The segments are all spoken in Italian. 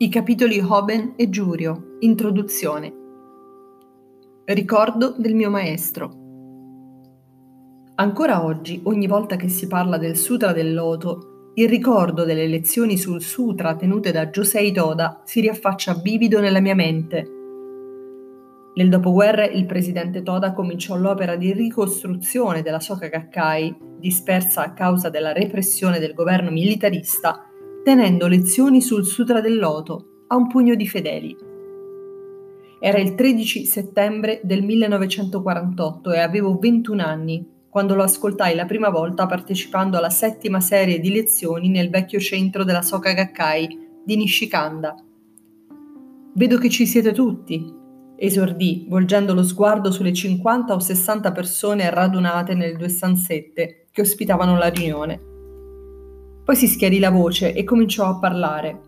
I capitoli Hoben e Giurio. Introduzione. Ricordo del mio maestro. Ancora oggi, ogni volta che si parla del Sutra del Loto, il ricordo delle lezioni sul Sutra tenute da Josei Toda si riaffaccia vivido nella mia mente. Nel dopoguerra il presidente Toda cominciò l'opera di ricostruzione della Soka Gakkai, dispersa a causa della repressione del governo militarista tenendo lezioni sul Sutra del Loto a un pugno di fedeli. Era il 13 settembre del 1948 e avevo 21 anni quando lo ascoltai la prima volta partecipando alla settima serie di lezioni nel vecchio centro della Soka Gakkai di Nishikanda. Vedo che ci siete tutti, esordì, volgendo lo sguardo sulle 50 o 60 persone radunate nelle due stanzette che ospitavano la riunione. Poi si schiarì la voce e cominciò a parlare.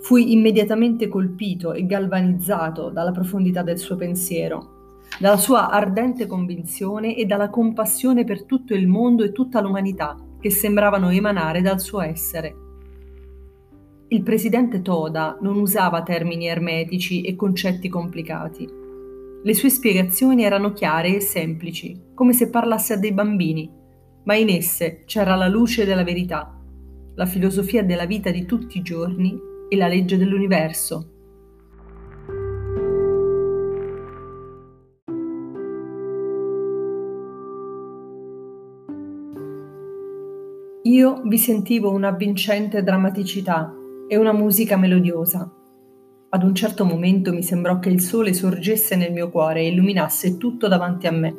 Fui immediatamente colpito e galvanizzato dalla profondità del suo pensiero, dalla sua ardente convinzione e dalla compassione per tutto il mondo e tutta l'umanità che sembravano emanare dal suo essere. Il presidente Toda non usava termini ermetici e concetti complicati. Le sue spiegazioni erano chiare e semplici, come se parlasse a dei bambini, ma in esse c'era la luce della verità la filosofia della vita di tutti i giorni e la legge dell'universo. Io vi sentivo una vincente drammaticità e una musica melodiosa. Ad un certo momento mi sembrò che il sole sorgesse nel mio cuore e illuminasse tutto davanti a me.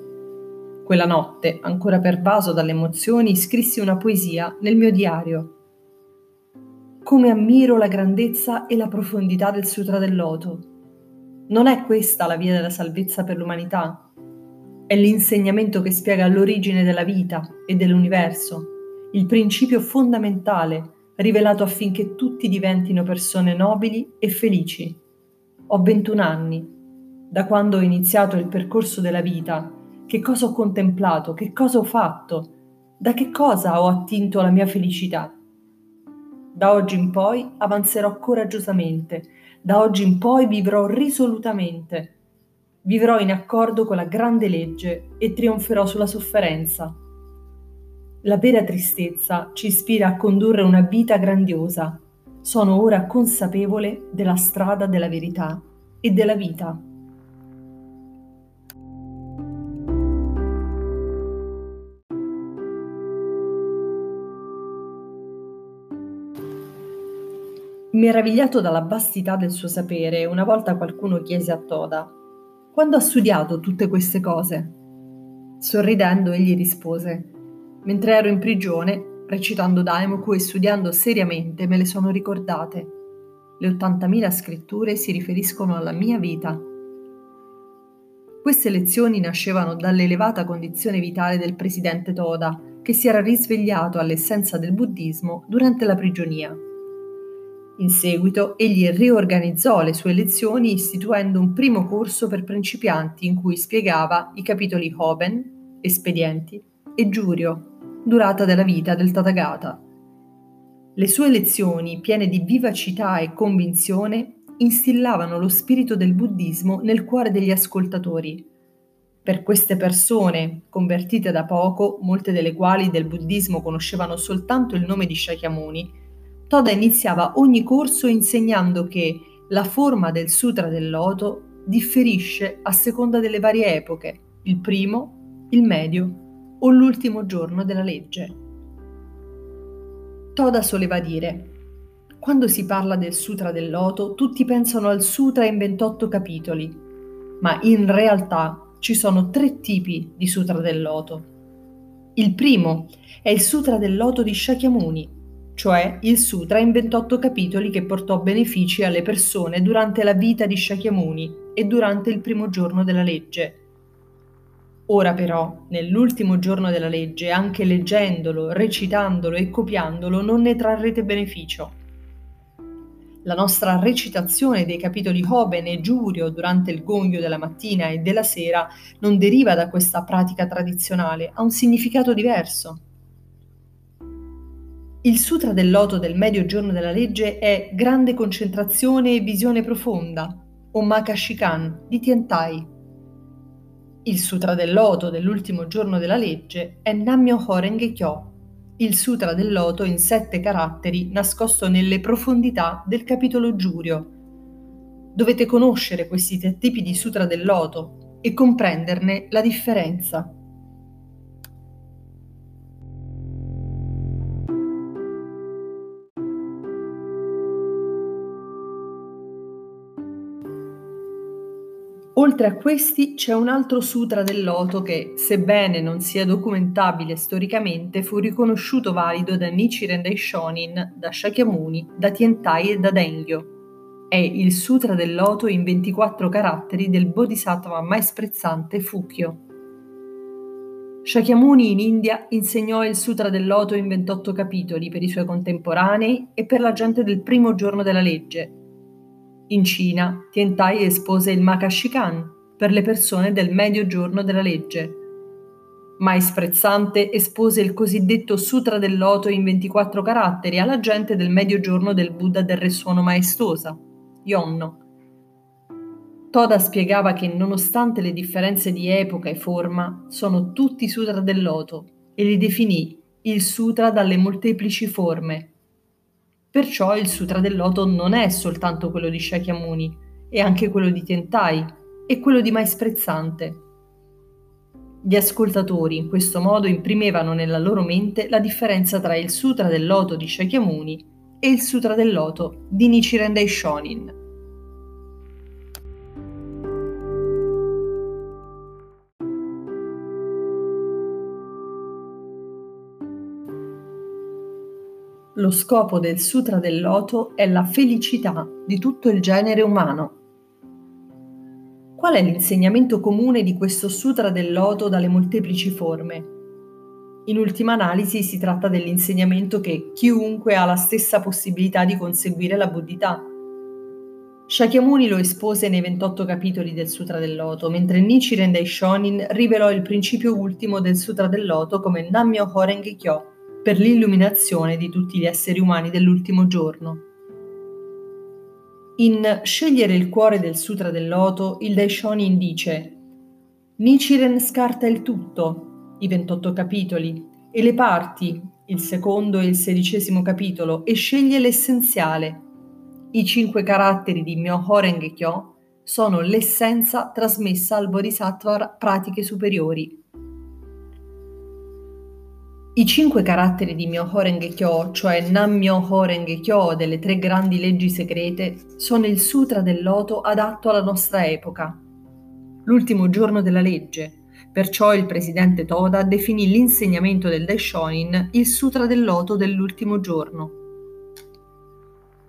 Quella notte, ancora pervaso dalle emozioni, scrissi una poesia nel mio diario come ammiro la grandezza e la profondità del Sutra del Loto. Non è questa la via della salvezza per l'umanità? È l'insegnamento che spiega l'origine della vita e dell'universo, il principio fondamentale rivelato affinché tutti diventino persone nobili e felici. Ho 21 anni. Da quando ho iniziato il percorso della vita, che cosa ho contemplato, che cosa ho fatto, da che cosa ho attinto la mia felicità? Da oggi in poi avanzerò coraggiosamente, da oggi in poi vivrò risolutamente. Vivrò in accordo con la grande legge e trionferò sulla sofferenza. La vera tristezza ci ispira a condurre una vita grandiosa. Sono ora consapevole della strada della verità e della vita. Meravigliato dalla vastità del suo sapere, una volta qualcuno chiese a Toda: Quando ha studiato tutte queste cose? Sorridendo, egli rispose: Mentre ero in prigione, recitando Daimoku e studiando seriamente, me le sono ricordate. Le 80.000 scritture si riferiscono alla mia vita. Queste lezioni nascevano dall'elevata condizione vitale del presidente Toda, che si era risvegliato all'essenza del buddismo durante la prigionia. In seguito egli riorganizzò le sue lezioni istituendo un primo corso per principianti in cui spiegava i capitoli Hoben, espedienti, e Giurio, durata della vita del Tathagata. Le sue lezioni, piene di vivacità e convinzione, instillavano lo spirito del buddismo nel cuore degli ascoltatori. Per queste persone, convertite da poco, molte delle quali del buddismo conoscevano soltanto il nome di Shakyamuni, Toda iniziava ogni corso insegnando che la forma del Sutra del Loto differisce a seconda delle varie epoche, il primo, il medio o l'ultimo giorno della legge. Toda soleva dire, quando si parla del Sutra del Loto, tutti pensano al Sutra in 28 capitoli, ma in realtà ci sono tre tipi di Sutra del Loto. Il primo è il Sutra del Loto di Shakyamuni, cioè il sutra in 28 capitoli che portò benefici alle persone durante la vita di Shakyamuni e durante il primo giorno della legge. Ora però, nell'ultimo giorno della legge, anche leggendolo, recitandolo e copiandolo, non ne trarrete beneficio. La nostra recitazione dei capitoli Hoben e Giurio durante il gonglio della mattina e della sera non deriva da questa pratica tradizionale, ha un significato diverso. Il Sutra del Loto del medio giorno della legge è grande concentrazione e visione profonda, o Makashikan di Tiantai. Il Sutra del Loto dell'ultimo giorno della legge è Nammyo Horenge Kyo, il Sutra del Loto in sette caratteri nascosto nelle profondità del capitolo Giurio. Dovete conoscere questi tre tipi di Sutra del Loto e comprenderne la differenza. Oltre a questi c'è un altro sutra del loto che, sebbene non sia documentabile storicamente, fu riconosciuto valido da Nichiren Daishonin, da Shakyamuni, da Tientai e da Dengyo. È il sutra del loto in 24 caratteri del bodhisattva mai sprezzante Fukyo. Shakyamuni in India insegnò il Sutra del Loto in 28 capitoli per i suoi contemporanei e per la gente del primo giorno della legge, in Cina, Tiantai espose il Makashikan per le persone del medio giorno della legge. Mai sprezzante espose il cosiddetto Sutra del Loto in 24 caratteri alla gente del medio giorno del Buddha del Re Suono Maestosa, Yonno. Toda spiegava che nonostante le differenze di epoca e forma, sono tutti Sutra del Loto e li definì il Sutra dalle molteplici forme, Perciò il Sutra del Loto non è soltanto quello di Shakyamuni, è anche quello di Tentai e quello di Mai Sprezzante. Gli ascoltatori in questo modo imprimevano nella loro mente la differenza tra il Sutra del Loto di Shakyamuni e il Sutra del Loto di Nichiren Daishonin. Lo scopo del Sutra del Loto è la felicità di tutto il genere umano. Qual è l'insegnamento comune di questo Sutra del Loto dalle molteplici forme? In ultima analisi si tratta dell'insegnamento che chiunque ha la stessa possibilità di conseguire la buddhità. Shakyamuni lo espose nei 28 capitoli del Sutra del Loto, mentre Nichiren Daishonin rivelò il principio ultimo del Sutra del Loto come Nammyo Horenge Kyo, per l'illuminazione di tutti gli esseri umani dell'ultimo giorno. In Scegliere il cuore del Sutra del Loto, il Daishonin dice Nichiren scarta il tutto, i 28 capitoli, e le parti, il secondo e il sedicesimo capitolo, e sceglie l'essenziale. I cinque caratteri di Myoho Kyo sono l'essenza trasmessa al Bodhisattva pratiche superiori. I cinque caratteri di Myoho Renge Kyo, cioè Nam Myoho Renge Kyo delle tre grandi leggi segrete, sono il sutra del loto adatto alla nostra epoca. L'ultimo giorno della legge, perciò il presidente Toda definì l'insegnamento del Daishonin il sutra del loto dell'ultimo giorno.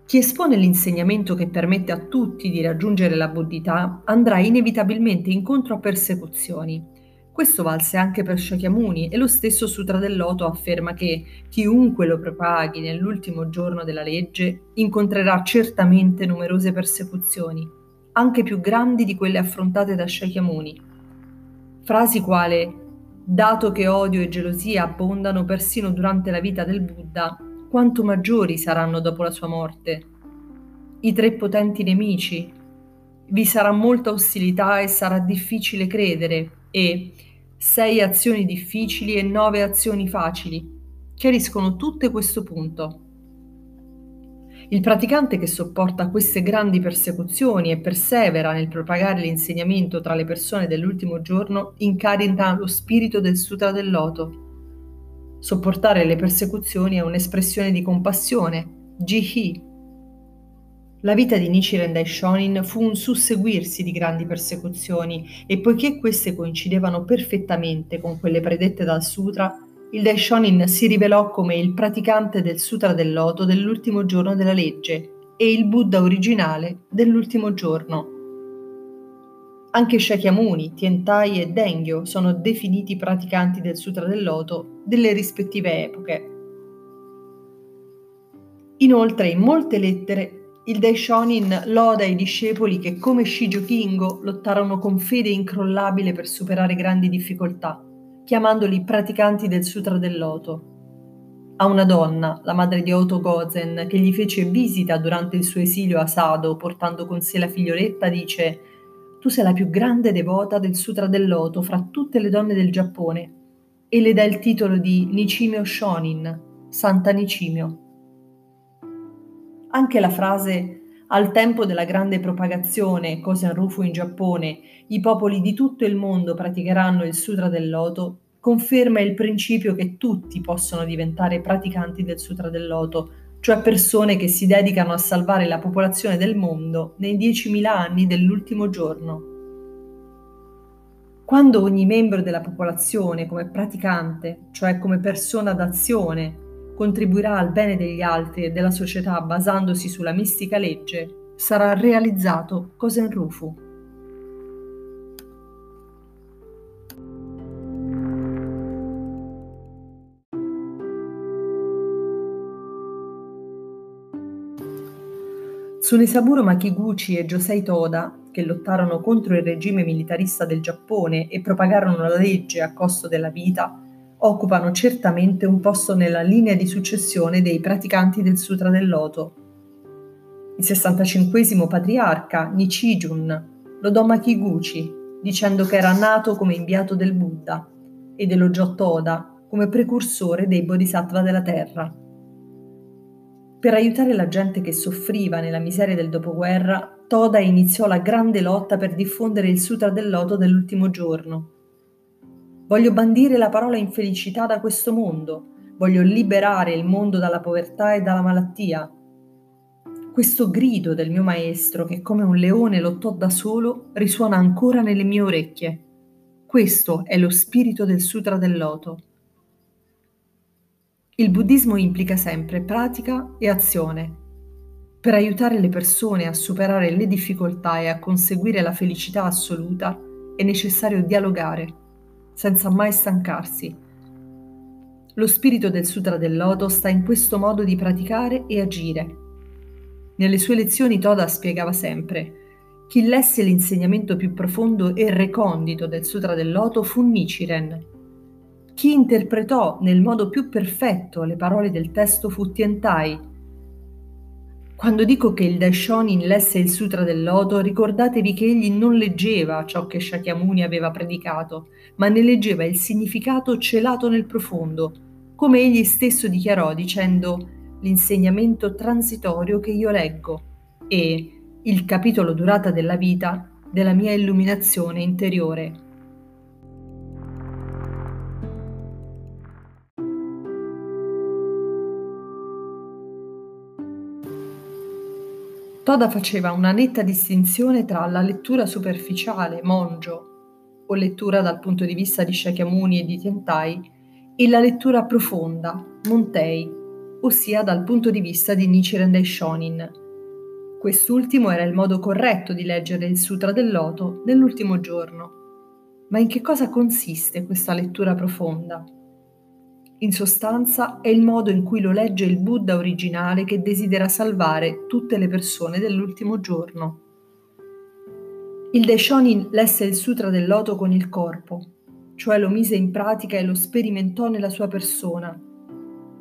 Chi espone l'insegnamento che permette a tutti di raggiungere la buddhità andrà inevitabilmente incontro a persecuzioni questo valse anche per Shakyamuni e lo stesso Sutra del Loto afferma che chiunque lo propaghi nell'ultimo giorno della legge incontrerà certamente numerose persecuzioni, anche più grandi di quelle affrontate da Shakyamuni. Frasi quale dato che odio e gelosia abbondano persino durante la vita del Buddha, quanto maggiori saranno dopo la sua morte. I tre potenti nemici. Vi sarà molta ostilità e sarà difficile credere e sei azioni difficili e nove azioni facili chiariscono tutte questo punto. Il praticante che sopporta queste grandi persecuzioni e persevera nel propagare l'insegnamento tra le persone dell'ultimo giorno incarna lo spirito del Sutra del Loto. Sopportare le persecuzioni è un'espressione di compassione, jihi, la vita di Nichiren Daishonin fu un susseguirsi di grandi persecuzioni e poiché queste coincidevano perfettamente con quelle predette dal sutra, il Daishonin si rivelò come il praticante del Sutra del Loto dell'ultimo giorno della legge e il Buddha originale dell'ultimo giorno. Anche Shakyamuni, Tientai e Dengyo sono definiti praticanti del Sutra del Loto delle rispettive epoche. Inoltre, in molte lettere il Daishonin loda i discepoli che come Shijo Kingo lottarono con fede incrollabile per superare grandi difficoltà, chiamandoli praticanti del Sutra del Loto. a una donna, la madre di Otto Gozen, che gli fece visita durante il suo esilio a Sado portando con sé la figlioletta, dice Tu sei la più grande devota del Sutra del Loto fra tutte le donne del Giappone e le dà il titolo di Nicimio Shonin, Santa Nicimio. Anche la frase al tempo della grande propagazione, Kosen in Giappone, i popoli di tutto il mondo praticheranno il Sutra del Loto, conferma il principio che tutti possono diventare praticanti del Sutra del Loto, cioè persone che si dedicano a salvare la popolazione del mondo nei 10.000 anni dell'ultimo giorno. Quando ogni membro della popolazione, come praticante, cioè come persona d'azione, contribuirà al bene degli altri e della società basandosi sulla mistica legge, sarà realizzato Kosen Rufu. Tsunesaburo Makiguchi e Josei Toda, che lottarono contro il regime militarista del Giappone e propagarono la legge a costo della vita, occupano certamente un posto nella linea di successione dei praticanti del Sutra del Loto. Il 65 patriarca, Nichijun, lodò Makiguchi, dicendo che era nato come inviato del Buddha, ed elogiò Toda come precursore dei bodhisattva della terra. Per aiutare la gente che soffriva nella miseria del dopoguerra, Toda iniziò la grande lotta per diffondere il Sutra del Loto dell'ultimo giorno. Voglio bandire la parola infelicità da questo mondo, voglio liberare il mondo dalla povertà e dalla malattia. Questo grido del mio maestro, che come un leone lottò da solo, risuona ancora nelle mie orecchie. Questo è lo spirito del Sutra del Loto. Il buddismo implica sempre pratica e azione. Per aiutare le persone a superare le difficoltà e a conseguire la felicità assoluta è necessario dialogare, senza mai stancarsi. Lo spirito del Sutra del Loto sta in questo modo di praticare e agire. Nelle sue lezioni Toda spiegava sempre chi lesse l'insegnamento più profondo e recondito del Sutra del Loto fu Nichiren, chi interpretò nel modo più perfetto le parole del testo fu Tientai. Quando dico che il Daishonin lesse il Sutra del Loto, ricordatevi che egli non leggeva ciò che Shakyamuni aveva predicato, ma ne leggeva il significato celato nel profondo, come egli stesso dichiarò dicendo l'insegnamento transitorio che io leggo e il capitolo durata della vita della mia illuminazione interiore. Toda faceva una netta distinzione tra la lettura superficiale, monjo, o lettura dal punto di vista di Shakyamuni e di Tentai, e la lettura profonda, Montei, ossia dal punto di vista di Nichiren Daishonin. Quest'ultimo era il modo corretto di leggere il Sutra del Loto nell'ultimo giorno. Ma in che cosa consiste questa lettura profonda? In sostanza è il modo in cui lo legge il Buddha originale che desidera salvare tutte le persone dell'ultimo giorno. Il Daishonin lesse il Sutra del Loto con il corpo, cioè lo mise in pratica e lo sperimentò nella sua persona.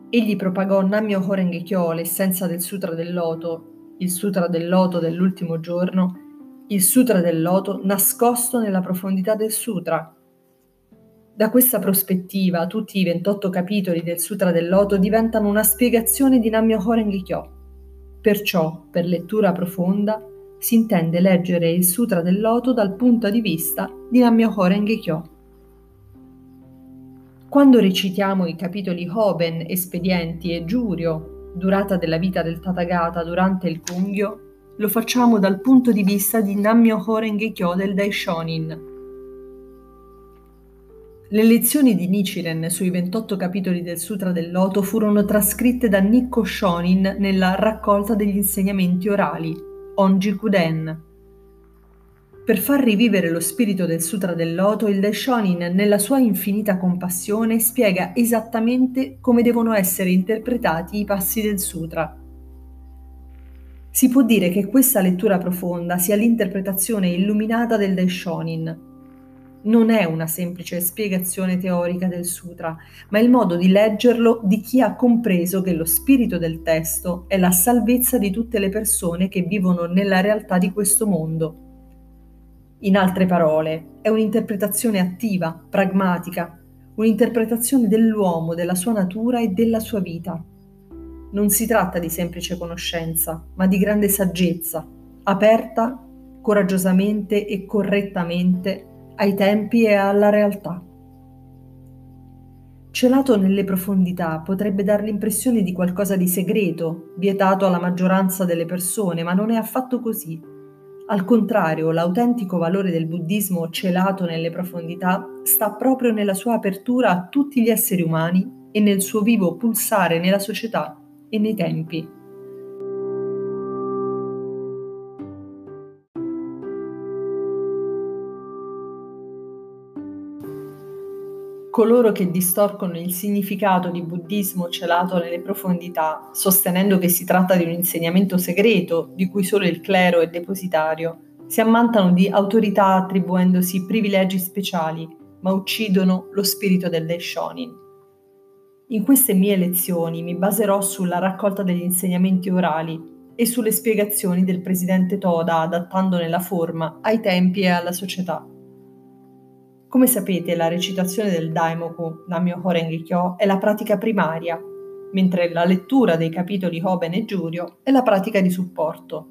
Egli propagò Nammyo Horenge Kyo, l'essenza del Sutra del Loto, il Sutra del Loto dell'ultimo giorno, il Sutra del Loto nascosto nella profondità del Sutra, da questa prospettiva, tutti i 28 capitoli del Sutra del Loto diventano una spiegazione di Nammyo Horenge Kyo. Perciò, per lettura profonda, si intende leggere il Sutra del Loto dal punto di vista di Nammyo Horenge Kyo. Quando recitiamo i capitoli Hoben, Espedienti e Giurio, durata della vita del Tathagata durante il Kungyo, lo facciamo dal punto di vista di Nammyo Horenge Kyo del Daishonin, le lezioni di Nichiren sui 28 capitoli del Sutra del Loto furono trascritte da Nikko Shonin nella raccolta degli insegnamenti orali, Onji Kuden. Per far rivivere lo spirito del Sutra del Loto, il Daishonin, nella sua infinita compassione, spiega esattamente come devono essere interpretati i passi del Sutra. Si può dire che questa lettura profonda sia l'interpretazione illuminata del Daishonin, non è una semplice spiegazione teorica del sutra, ma il modo di leggerlo di chi ha compreso che lo spirito del testo è la salvezza di tutte le persone che vivono nella realtà di questo mondo. In altre parole, è un'interpretazione attiva, pragmatica, un'interpretazione dell'uomo, della sua natura e della sua vita. Non si tratta di semplice conoscenza, ma di grande saggezza, aperta coraggiosamente e correttamente ai tempi e alla realtà. Celato nelle profondità potrebbe dar l'impressione di qualcosa di segreto, vietato alla maggioranza delle persone, ma non è affatto così. Al contrario, l'autentico valore del buddismo celato nelle profondità sta proprio nella sua apertura a tutti gli esseri umani e nel suo vivo pulsare nella società e nei tempi. Coloro che distorcono il significato di buddismo celato nelle profondità, sostenendo che si tratta di un insegnamento segreto di cui solo il clero è depositario, si ammantano di autorità attribuendosi privilegi speciali, ma uccidono lo spirito del Daishonin. In queste mie lezioni mi baserò sulla raccolta degli insegnamenti orali e sulle spiegazioni del presidente Toda adattandone la forma ai tempi e alla società. Come sapete, la recitazione del Daimoku, Namyo Horeng Kyo, è la pratica primaria, mentre la lettura dei capitoli Hoben e Giurio è la pratica di supporto.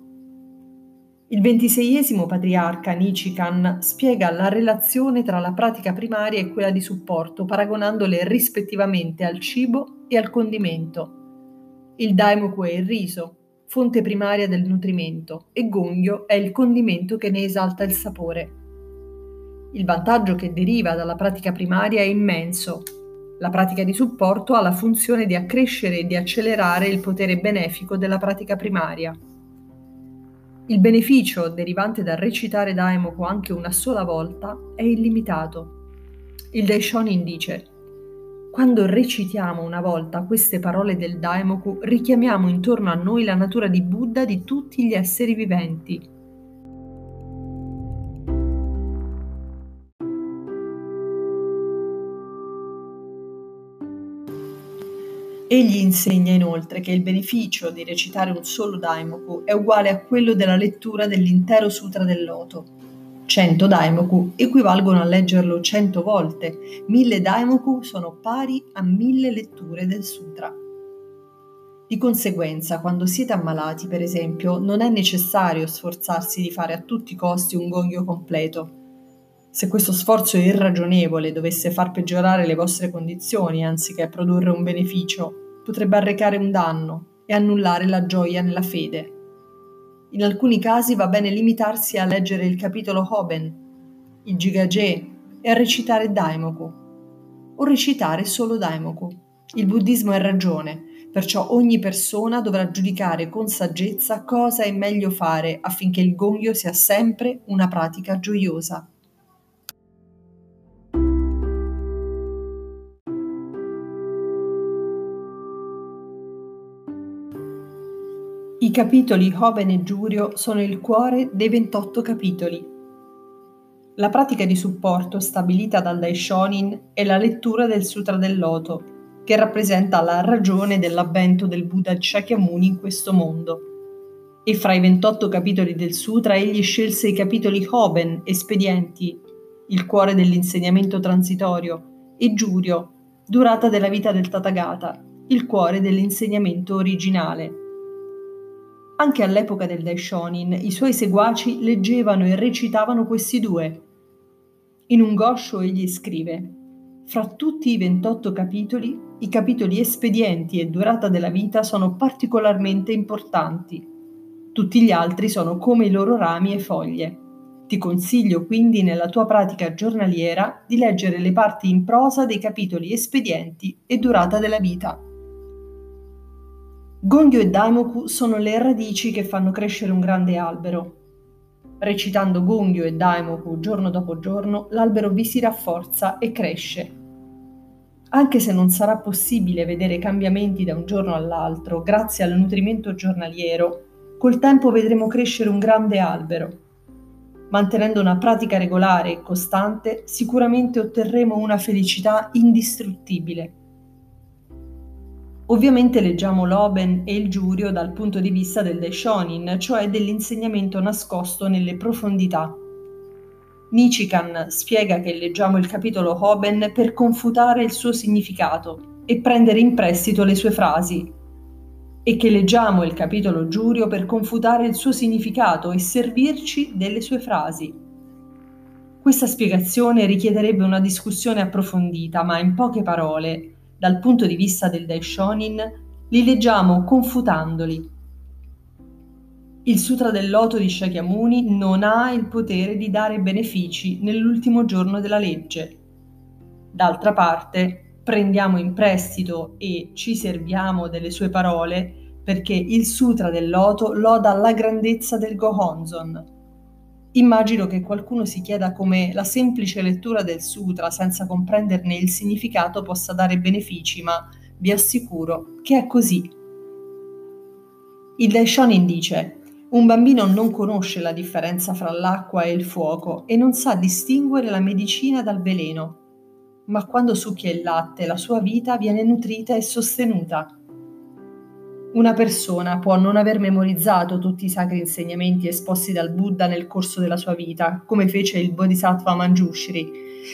Il ventiseiesimo patriarca Nichikan spiega la relazione tra la pratica primaria e quella di supporto, paragonandole rispettivamente al cibo e al condimento. Il Daimoku è il riso, fonte primaria del nutrimento, e Gongyo è il condimento che ne esalta il sapore. Il vantaggio che deriva dalla pratica primaria è immenso. La pratica di supporto ha la funzione di accrescere e di accelerare il potere benefico della pratica primaria. Il beneficio derivante dal recitare Daimoku anche una sola volta è illimitato. Il Daishonin dice quando recitiamo una volta queste parole del Daimoku, richiamiamo intorno a noi la natura di Buddha di tutti gli esseri viventi. Egli insegna inoltre che il beneficio di recitare un solo Daimoku è uguale a quello della lettura dell'intero Sutra del Loto. 100 Daimoku equivalgono a leggerlo 100 volte, 1000 Daimoku sono pari a 1000 letture del Sutra. Di conseguenza, quando siete ammalati, per esempio, non è necessario sforzarsi di fare a tutti i costi un gonghio completo. Se questo sforzo irragionevole dovesse far peggiorare le vostre condizioni anziché produrre un beneficio, potrebbe arrecare un danno e annullare la gioia nella fede. In alcuni casi va bene limitarsi a leggere il capitolo Hoben, il Jigaje e a recitare Daimoku, o recitare solo Daimoku. Il buddismo è ragione, perciò ogni persona dovrà giudicare con saggezza cosa è meglio fare affinché il gongyo sia sempre una pratica gioiosa. I capitoli Hoben e Giurio sono il cuore dei 28 capitoli. La pratica di supporto stabilita dal Daishonin è la lettura del Sutra del Loto, che rappresenta la ragione dell'avvento del Buddha Shakyamuni in questo mondo. E fra i 28 capitoli del Sutra egli scelse i capitoli Hoben, espedienti, il cuore dell'insegnamento transitorio, e Giurio, durata della vita del Tathagata, il cuore dell'insegnamento originale. Anche all'epoca del Daishonin i suoi seguaci leggevano e recitavano questi due. In un gosho egli scrive fra tutti i 28 capitoli, i capitoli espedienti e durata della vita sono particolarmente importanti. Tutti gli altri sono come i loro rami e foglie. Ti consiglio quindi nella tua pratica giornaliera di leggere le parti in prosa dei capitoli espedienti e durata della vita. Gongyo e Daimoku sono le radici che fanno crescere un grande albero. Recitando Gongyo e Daimoku giorno dopo giorno, l'albero vi si rafforza e cresce. Anche se non sarà possibile vedere cambiamenti da un giorno all'altro grazie al nutrimento giornaliero, col tempo vedremo crescere un grande albero. mantenendo una pratica regolare e costante, sicuramente otterremo una felicità indistruttibile. Ovviamente leggiamo l'Oben e il Giurio dal punto di vista del Daishonin, cioè dell'insegnamento nascosto nelle profondità. Nichikan spiega che leggiamo il capitolo Hoben per confutare il suo significato e prendere in prestito le sue frasi, e che leggiamo il capitolo Giurio per confutare il suo significato e servirci delle sue frasi. Questa spiegazione richiederebbe una discussione approfondita, ma in poche parole, dal punto di vista del Daishonin, li leggiamo confutandoli. Il Sutra del Loto di Shakyamuni non ha il potere di dare benefici nell'ultimo giorno della legge. D'altra parte, prendiamo in prestito e ci serviamo delle sue parole perché il Sutra del Loto loda la grandezza del Gohonzon. Immagino che qualcuno si chieda come la semplice lettura del Sutra senza comprenderne il significato possa dare benefici, ma vi assicuro che è così. Il Daishonin dice un bambino non conosce la differenza fra l'acqua e il fuoco e non sa distinguere la medicina dal veleno ma quando succhia il latte la sua vita viene nutrita e sostenuta. Una persona può non aver memorizzato tutti i sacri insegnamenti esposti dal Buddha nel corso della sua vita, come fece il Bodhisattva Manjushri,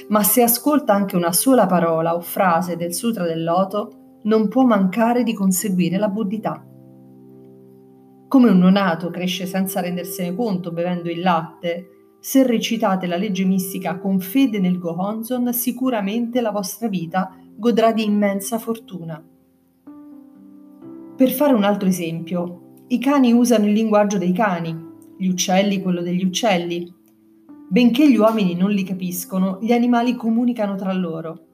ma se ascolta anche una sola parola o frase del Sutra del Loto, non può mancare di conseguire la buddhità. Come un nonato cresce senza rendersene conto bevendo il latte, se recitate la legge mistica con fede nel Gohonzon, sicuramente la vostra vita godrà di immensa fortuna. Per fare un altro esempio, i cani usano il linguaggio dei cani, gli uccelli quello degli uccelli. Benché gli uomini non li capiscono, gli animali comunicano tra loro.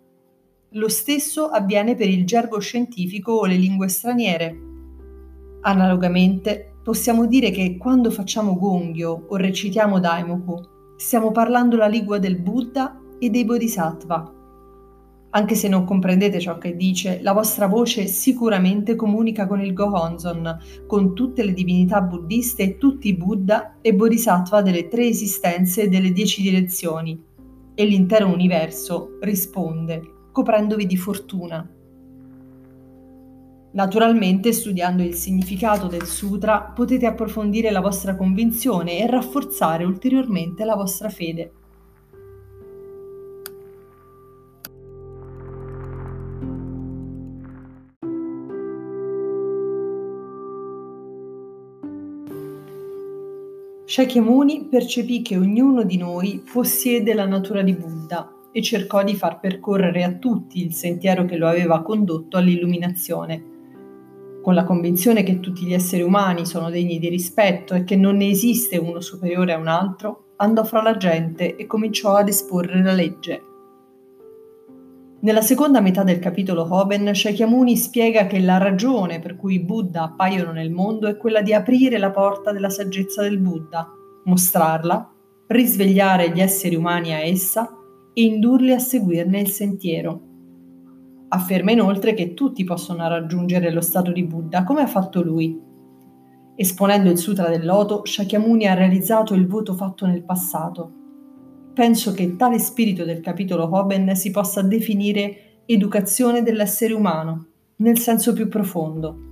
Lo stesso avviene per il gergo scientifico o le lingue straniere. Analogamente, possiamo dire che quando facciamo gongyo o recitiamo Daimoku, stiamo parlando la lingua del Buddha e dei Bodhisattva. Anche se non comprendete ciò che dice, la vostra voce sicuramente comunica con il Gohonzon, con tutte le divinità buddiste e tutti i Buddha e Bodhisattva delle tre esistenze e delle dieci direzioni. E l'intero universo risponde, coprendovi di fortuna. Naturalmente, studiando il significato del sutra, potete approfondire la vostra convinzione e rafforzare ulteriormente la vostra fede. Shakyamuni percepì che ognuno di noi possiede la natura di Buddha e cercò di far percorrere a tutti il sentiero che lo aveva condotto all'illuminazione con la convinzione che tutti gli esseri umani sono degni di rispetto e che non ne esiste uno superiore a un altro, andò fra la gente e cominciò ad esporre la legge. Nella seconda metà del capitolo Hoben, Shakyamuni spiega che la ragione per cui i Buddha appaiono nel mondo è quella di aprire la porta della saggezza del Buddha, mostrarla, risvegliare gli esseri umani a essa e indurli a seguirne il sentiero. Afferma inoltre che tutti possono raggiungere lo stato di Buddha, come ha fatto lui. Esponendo il Sutra del Loto, Shakyamuni ha realizzato il voto fatto nel passato. Penso che tale spirito del capitolo Hoben si possa definire educazione dell'essere umano, nel senso più profondo.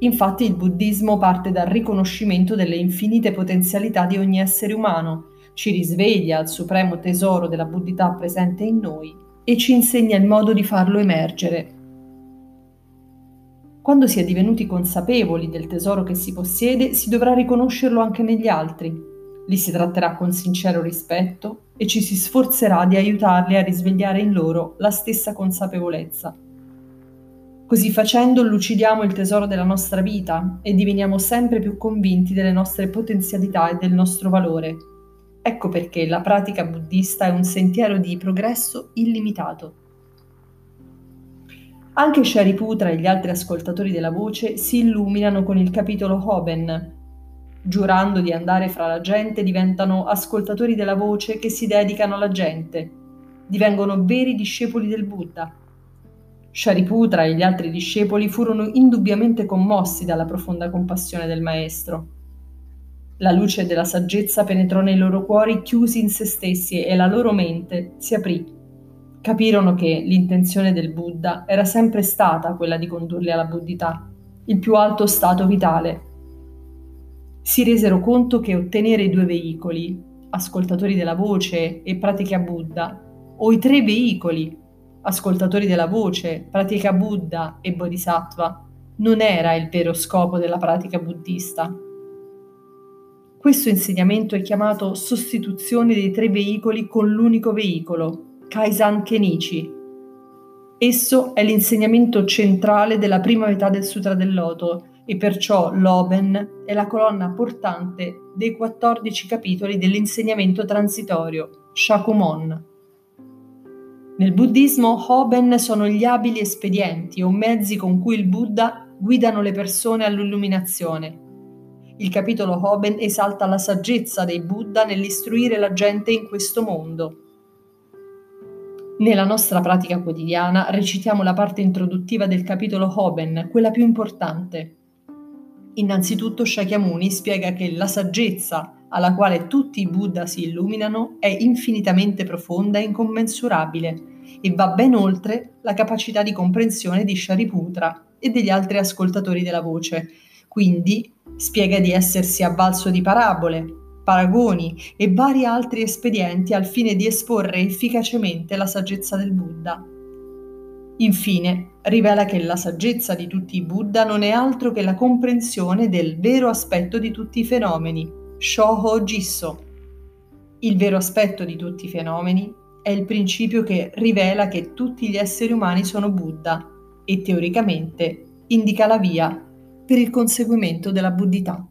Infatti il buddismo parte dal riconoscimento delle infinite potenzialità di ogni essere umano, ci risveglia al supremo tesoro della buddhità presente in noi e ci insegna il modo di farlo emergere. Quando si è divenuti consapevoli del tesoro che si possiede, si dovrà riconoscerlo anche negli altri. Li si tratterà con sincero rispetto e ci si sforzerà di aiutarli a risvegliare in loro la stessa consapevolezza. Così facendo lucidiamo il tesoro della nostra vita e diveniamo sempre più convinti delle nostre potenzialità e del nostro valore. Ecco perché la pratica buddista è un sentiero di progresso illimitato. Anche Shariputra e gli altri ascoltatori della voce si illuminano con il capitolo Hoben. Giurando di andare fra la gente, diventano ascoltatori della voce che si dedicano alla gente. Divengono veri discepoli del Buddha. Shariputra e gli altri discepoli furono indubbiamente commossi dalla profonda compassione del maestro. La luce della saggezza penetrò nei loro cuori chiusi in se stessi e la loro mente si aprì. Capirono che l'intenzione del Buddha era sempre stata quella di condurli alla buddhità, il più alto stato vitale. Si resero conto che ottenere i due veicoli, ascoltatori della voce e pratica Buddha, o i tre veicoli, ascoltatori della voce, pratica Buddha e Bodhisattva, non era il vero scopo della pratica buddista. Questo insegnamento è chiamato sostituzione dei tre veicoli con l'unico veicolo, Kaizen Kenichi. Esso è l'insegnamento centrale della prima metà del Sutra del Loto e perciò l'Oben è la colonna portante dei 14 capitoli dell'insegnamento transitorio, Shakumon. Nel buddismo, Hoben sono gli abili espedienti o mezzi con cui il Buddha guidano le persone all'illuminazione il capitolo Hoben esalta la saggezza dei Buddha nell'istruire la gente in questo mondo. Nella nostra pratica quotidiana recitiamo la parte introduttiva del capitolo Hoben, quella più importante. Innanzitutto Shakyamuni spiega che la saggezza alla quale tutti i Buddha si illuminano è infinitamente profonda e incommensurabile e va ben oltre la capacità di comprensione di Shariputra e degli altri ascoltatori della voce. Quindi Spiega di essersi avvalso di parabole, paragoni e vari altri espedienti al fine di esporre efficacemente la saggezza del Buddha. Infine, rivela che la saggezza di tutti i Buddha non è altro che la comprensione del vero aspetto di tutti i fenomeni, Shoho Jisso. Il vero aspetto di tutti i fenomeni è il principio che rivela che tutti gli esseri umani sono Buddha e teoricamente indica la via per il conseguimento della buddhità.